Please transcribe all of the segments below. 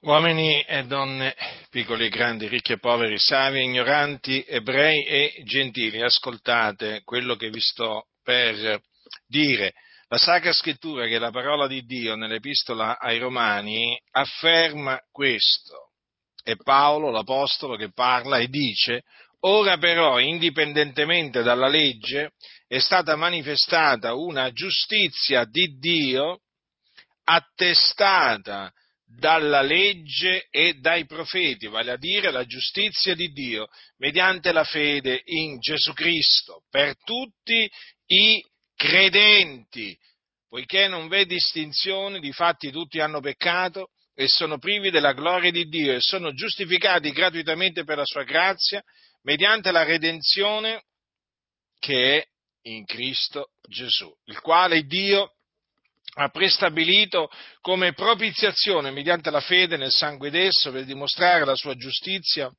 Uomini e donne, piccoli e grandi, ricchi e poveri, savi e ignoranti, ebrei e gentili, ascoltate quello che vi sto per dire. La Sacra Scrittura, che è la parola di Dio nell'Epistola ai Romani, afferma questo. È Paolo, l'Apostolo, che parla e dice, ora però, indipendentemente dalla legge, è stata manifestata una giustizia di Dio attestata dalla legge e dai profeti, vale a dire la giustizia di Dio, mediante la fede in Gesù Cristo, per tutti i credenti, poiché non v'è distinzione, difatti tutti hanno peccato e sono privi della gloria di Dio e sono giustificati gratuitamente per la sua grazia, mediante la redenzione che è in Cristo Gesù, il quale Dio ha prestabilito come propiziazione mediante la fede nel sangue d'esso per dimostrare la sua giustizia,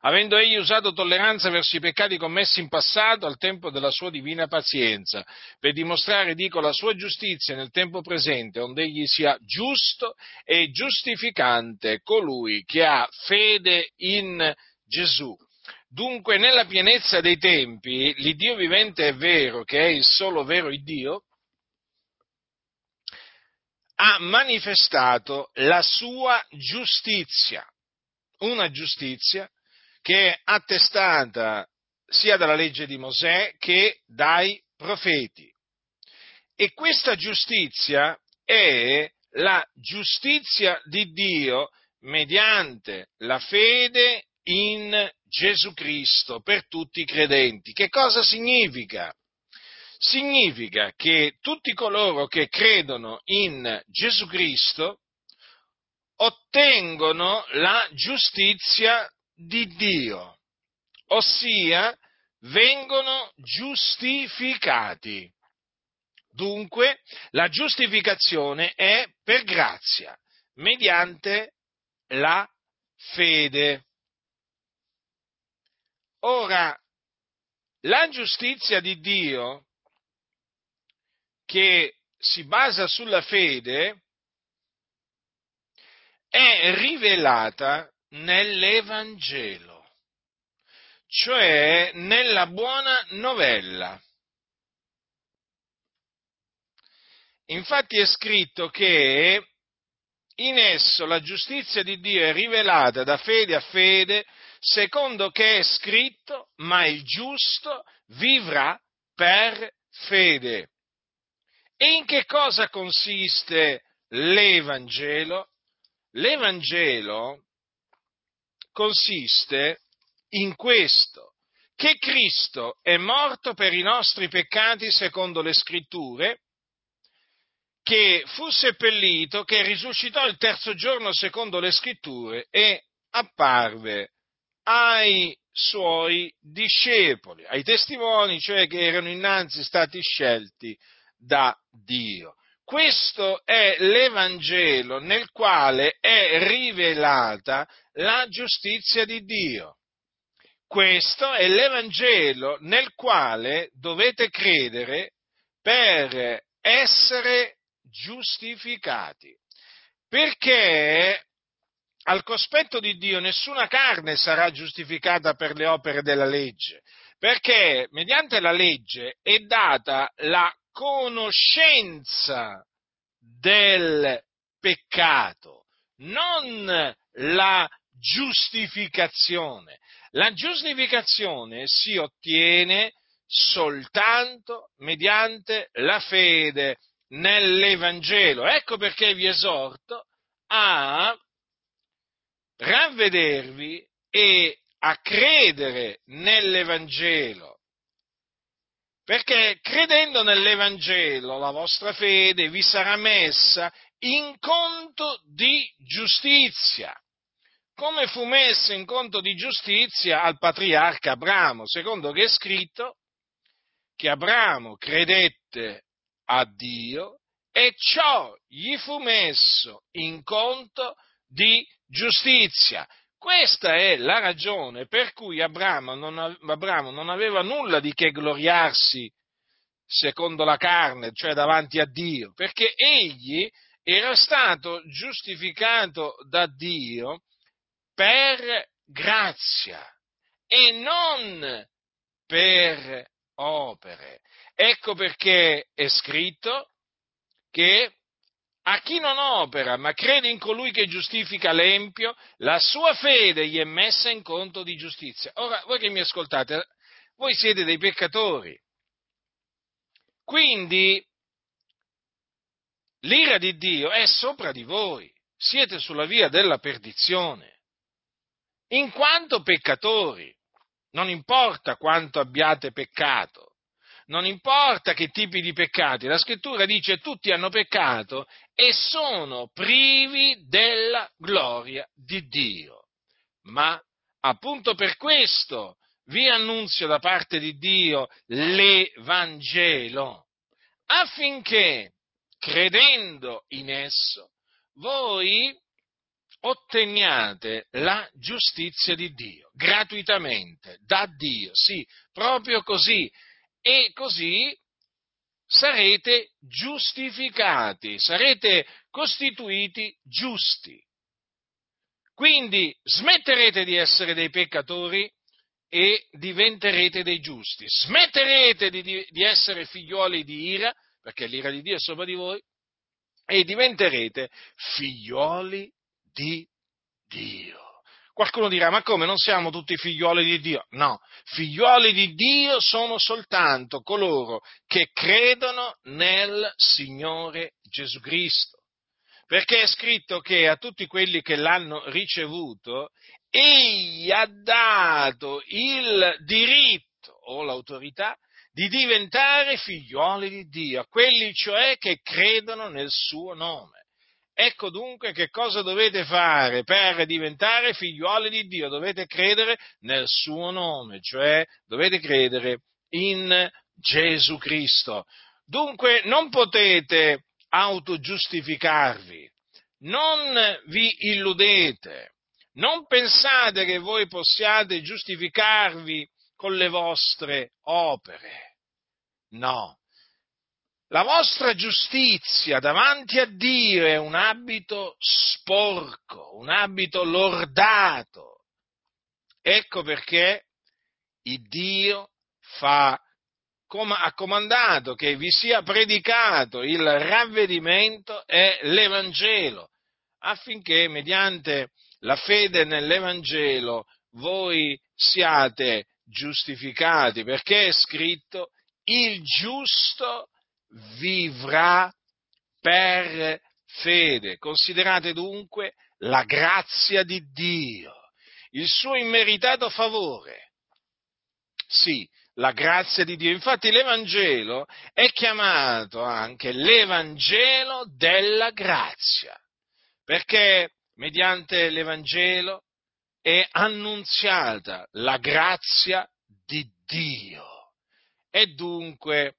avendo egli usato tolleranza verso i peccati commessi in passato al tempo della sua divina pazienza, per dimostrare, dico, la sua giustizia nel tempo presente, onde egli sia giusto e giustificante colui che ha fede in Gesù. Dunque, nella pienezza dei tempi, l'Iddio vivente è vero, che è il solo vero Dio, ha manifestato la sua giustizia, una giustizia che è attestata sia dalla legge di Mosè che dai profeti. E questa giustizia è la giustizia di Dio mediante la fede in Gesù Cristo per tutti i credenti. Che cosa significa? Significa che tutti coloro che credono in Gesù Cristo ottengono la giustizia di Dio, ossia vengono giustificati. Dunque, la giustificazione è per grazia, mediante la fede. Ora, la giustizia di Dio che si basa sulla fede è rivelata nell'Evangelo, cioè nella buona novella. Infatti è scritto che in esso la giustizia di Dio è rivelata da fede a fede, secondo che è scritto, ma il giusto vivrà per fede. E in che cosa consiste l'Evangelo? L'Evangelo consiste in questo, che Cristo è morto per i nostri peccati secondo le scritture, che fu seppellito, che risuscitò il terzo giorno secondo le scritture e apparve ai suoi discepoli, ai testimoni, cioè che erano innanzi stati scelti da Dio. Questo è l'Evangelo nel quale è rivelata la giustizia di Dio. Questo è l'Evangelo nel quale dovete credere per essere giustificati. Perché al cospetto di Dio nessuna carne sarà giustificata per le opere della legge, perché mediante la legge è data la conoscenza del peccato, non la giustificazione. La giustificazione si ottiene soltanto mediante la fede nell'Evangelo. Ecco perché vi esorto a ravvedervi e a credere nell'Evangelo perché credendo nell'Evangelo la vostra fede vi sarà messa in conto di giustizia, come fu messa in conto di giustizia al patriarca Abramo, secondo che è scritto che Abramo credette a Dio e ciò gli fu messo in conto di giustizia. Questa è la ragione per cui Abramo non, Abramo non aveva nulla di che gloriarsi secondo la carne, cioè davanti a Dio, perché egli era stato giustificato da Dio per grazia e non per opere. Ecco perché è scritto che a chi non opera, ma crede in colui che giustifica l'empio, la sua fede gli è messa in conto di giustizia. Ora, voi che mi ascoltate, voi siete dei peccatori. Quindi l'ira di Dio è sopra di voi, siete sulla via della perdizione, in quanto peccatori. Non importa quanto abbiate peccato, non importa che tipi di peccati, la scrittura dice tutti hanno peccato e sono privi della gloria di Dio. Ma appunto per questo vi annunzio da parte di Dio l'Evangelo, affinché, credendo in esso, voi otteniate la giustizia di Dio, gratuitamente, da Dio, sì, proprio così, e così sarete giustificati, sarete costituiti giusti. Quindi smetterete di essere dei peccatori e diventerete dei giusti. Smetterete di, di, essere figlioli di ira, perché l'ira di Dio è sopra di voi, e diventerete figlioli di Dio. Qualcuno dirà, ma come non siamo tutti figlioli di Dio? No, figlioli di Dio sono soltanto coloro che credono nel Signore Gesù Cristo. Perché è scritto che a tutti quelli che l'hanno ricevuto, egli ha dato il diritto o l'autorità di diventare figlioli di Dio, quelli cioè che credono nel suo nome. Ecco dunque che cosa dovete fare per diventare figlioli di Dio, dovete credere nel suo nome, cioè dovete credere in Gesù Cristo. Dunque non potete autogiustificarvi, non vi illudete, non pensate che voi possiate giustificarvi con le vostre opere. No. La vostra giustizia davanti a Dio è un abito sporco, un abito lordato. Ecco perché il Dio fa, ha comandato che vi sia predicato il ravvedimento e l'Evangelo, affinché mediante la fede nell'Evangelo voi siate giustificati, perché è scritto il giusto vivrà per fede. Considerate dunque la grazia di Dio, il suo immeritato favore. Sì, la grazia di Dio. Infatti l'Evangelo è chiamato anche l'Evangelo della grazia, perché mediante l'Evangelo è annunziata la grazia di Dio. E dunque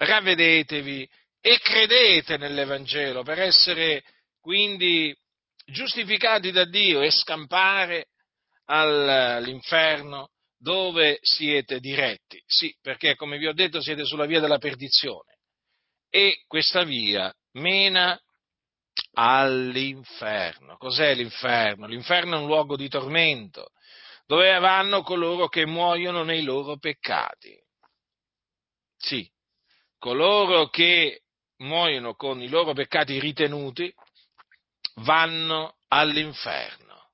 ravvedetevi e credete nell'Evangelo per essere quindi giustificati da Dio e scampare all'inferno dove siete diretti. Sì, perché come vi ho detto siete sulla via della perdizione e questa via mena all'inferno. Cos'è l'inferno? L'inferno è un luogo di tormento, dove vanno coloro che muoiono nei loro peccati. Sì, coloro che muoiono con i loro peccati ritenuti vanno all'inferno.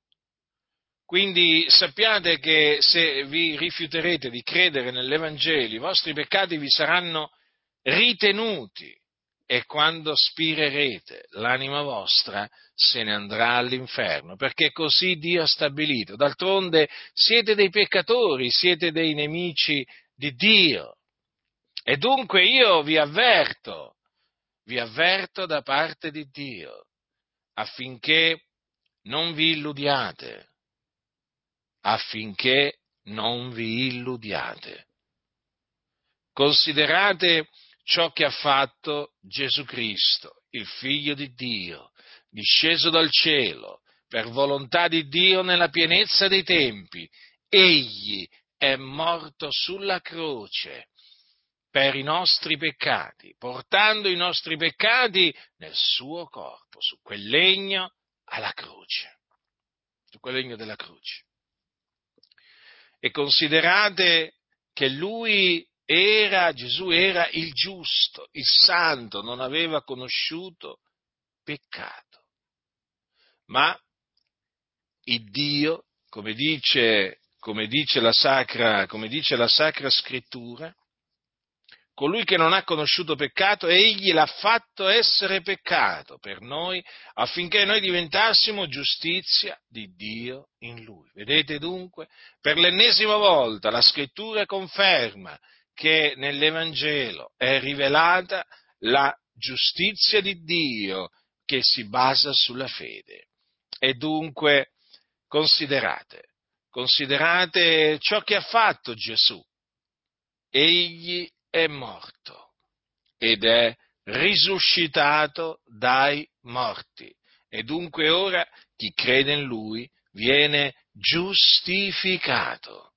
Quindi sappiate che se vi rifiuterete di credere nell'Evangelo, i vostri peccati vi saranno ritenuti e quando spirerete l'anima vostra se ne andrà all'inferno, perché così Dio ha stabilito. D'altronde siete dei peccatori, siete dei nemici di Dio. E dunque io vi avverto, vi avverto da parte di Dio, affinché non vi illudiate, affinché non vi illudiate. Considerate ciò che ha fatto Gesù Cristo, il Figlio di Dio, disceso dal cielo, per volontà di Dio nella pienezza dei tempi. Egli è morto sulla croce per i nostri peccati, portando i nostri peccati nel suo corpo, su quel legno alla croce, su quel legno della croce. E considerate che lui era, Gesù era il giusto, il santo, non aveva conosciuto peccato. Ma il Dio, come dice, come dice, la, sacra, come dice la Sacra Scrittura, colui che non ha conosciuto peccato, egli l'ha fatto essere peccato per noi affinché noi diventassimo giustizia di Dio in lui. Vedete dunque, per l'ennesima volta la scrittura conferma che nell'Evangelo è rivelata la giustizia di Dio che si basa sulla fede. E dunque considerate, considerate ciò che ha fatto Gesù. Egli è morto ed è risuscitato dai morti e dunque ora chi crede in lui viene giustificato.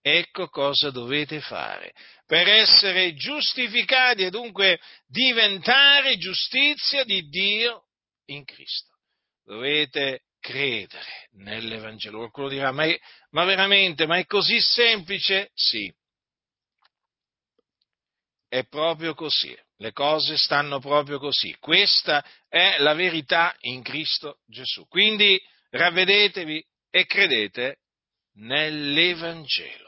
Ecco cosa dovete fare per essere giustificati e dunque diventare giustizia di Dio in Cristo. Dovete credere nell'Evangelo. Qualcuno dirà, ma, è, ma veramente, ma è così semplice? Sì, è proprio così, le cose stanno proprio così. Questa è la verità in Cristo Gesù. Quindi ravvedetevi e credete nell'Evangelo.